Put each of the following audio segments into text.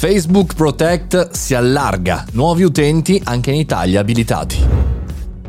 Facebook Protect si allarga, nuovi utenti anche in Italia abilitati.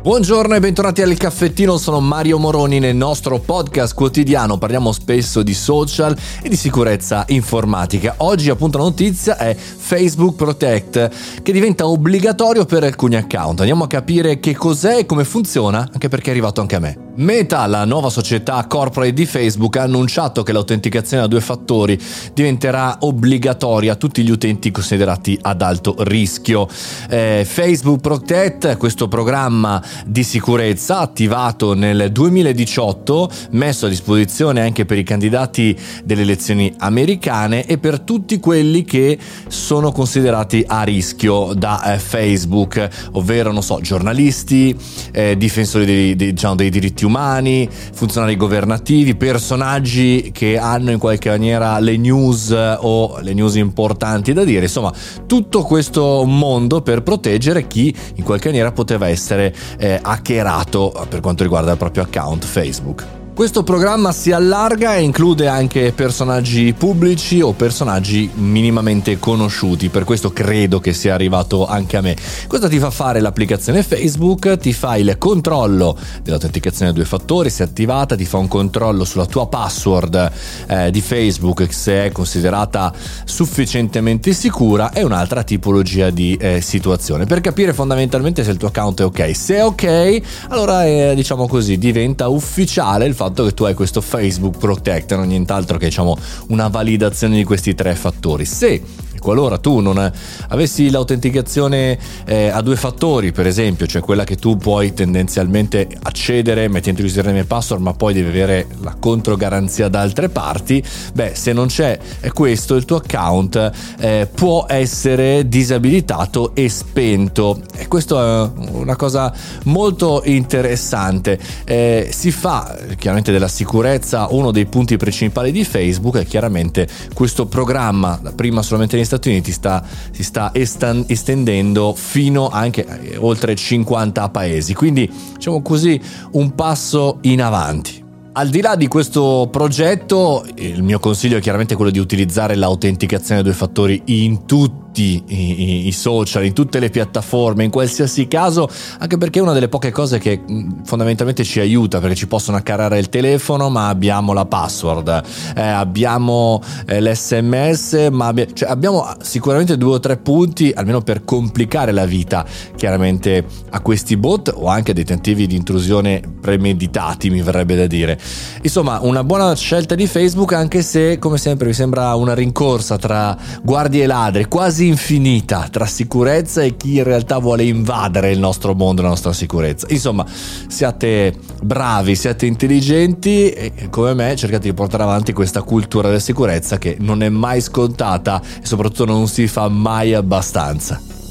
Buongiorno e bentornati al caffettino, sono Mario Moroni nel nostro podcast quotidiano, parliamo spesso di social e di sicurezza informatica. Oggi appunto la notizia è Facebook Protect che diventa obbligatorio per alcuni account. Andiamo a capire che cos'è e come funziona, anche perché è arrivato anche a me. Meta, la nuova società corporate di Facebook, ha annunciato che l'autenticazione a due fattori diventerà obbligatoria a tutti gli utenti considerati ad alto rischio. Eh, Facebook Protect, questo programma di sicurezza attivato nel 2018, messo a disposizione anche per i candidati delle elezioni americane e per tutti quelli che sono considerati a rischio da eh, Facebook, ovvero, so, giornalisti, eh, difensori dei, dei, diciamo, dei diritti diritti umani, funzionari governativi, personaggi che hanno in qualche maniera le news o le news importanti da dire, insomma tutto questo mondo per proteggere chi in qualche maniera poteva essere eh, hackerato per quanto riguarda il proprio account Facebook. Questo programma si allarga e include anche personaggi pubblici o personaggi minimamente conosciuti, per questo credo che sia arrivato anche a me. Cosa ti fa fare l'applicazione Facebook? Ti fa il controllo dell'autenticazione a due fattori, se è attivata, ti fa un controllo sulla tua password eh, di Facebook se è considerata sufficientemente sicura e un'altra tipologia di eh, situazione per capire fondamentalmente se il tuo account è ok. Se è ok, allora eh, diciamo così diventa ufficiale il fatto che tu hai questo Facebook Protect, non nient'altro che diciamo una validazione di questi tre fattori. Se qualora tu non avessi l'autenticazione eh, a due fattori, per esempio, cioè quella che tu puoi tendenzialmente accedere mettendo username e password, ma poi devi avere la controgaranzia da altre parti, beh, se non c'è questo, il tuo account eh, può essere disabilitato e spento. E questo è una cosa molto interessante. Eh, si fa chiaramente della sicurezza uno dei punti principali di Facebook e chiaramente questo programma, prima solamente in Stati Uniti sta, si sta estan, estendendo fino anche eh, oltre 50 paesi, quindi diciamo così un passo in avanti. Al di là di questo progetto, il mio consiglio è chiaramente quello di utilizzare l'autenticazione a due fattori in tutti tutti i, i, social, in tutte le piattaforme, in qualsiasi caso, anche perché è una delle poche cose che fondamentalmente ci aiuta, perché ci possono accarare il telefono, ma abbiamo la password, eh, abbiamo eh, l'SMS, ma abbia, cioè abbiamo sicuramente due o tre punti, almeno per complicare la vita, chiaramente a questi bot o anche dei tentativi di intrusione premeditati, mi verrebbe da dire. Insomma, una buona scelta di Facebook, anche se, come sempre, mi sembra una rincorsa tra guardie e ladri, quasi quasi infinita tra sicurezza e chi in realtà vuole invadere il nostro mondo, la nostra sicurezza. Insomma, siate bravi, siate intelligenti e come me cercate di portare avanti questa cultura della sicurezza che non è mai scontata e soprattutto non si fa mai abbastanza.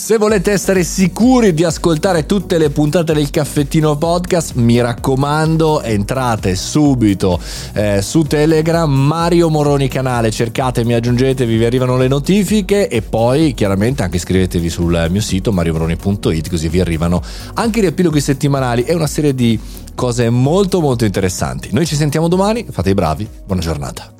Se volete essere sicuri di ascoltare tutte le puntate del caffettino podcast, mi raccomando, entrate subito eh, su Telegram, Mario Moroni canale, cercatemi, aggiungetevi, vi arrivano le notifiche e poi chiaramente anche iscrivetevi sul mio sito mariomoroni.it così vi arrivano anche gli epiloghi settimanali e una serie di cose molto molto interessanti. Noi ci sentiamo domani, fate i bravi, buona giornata.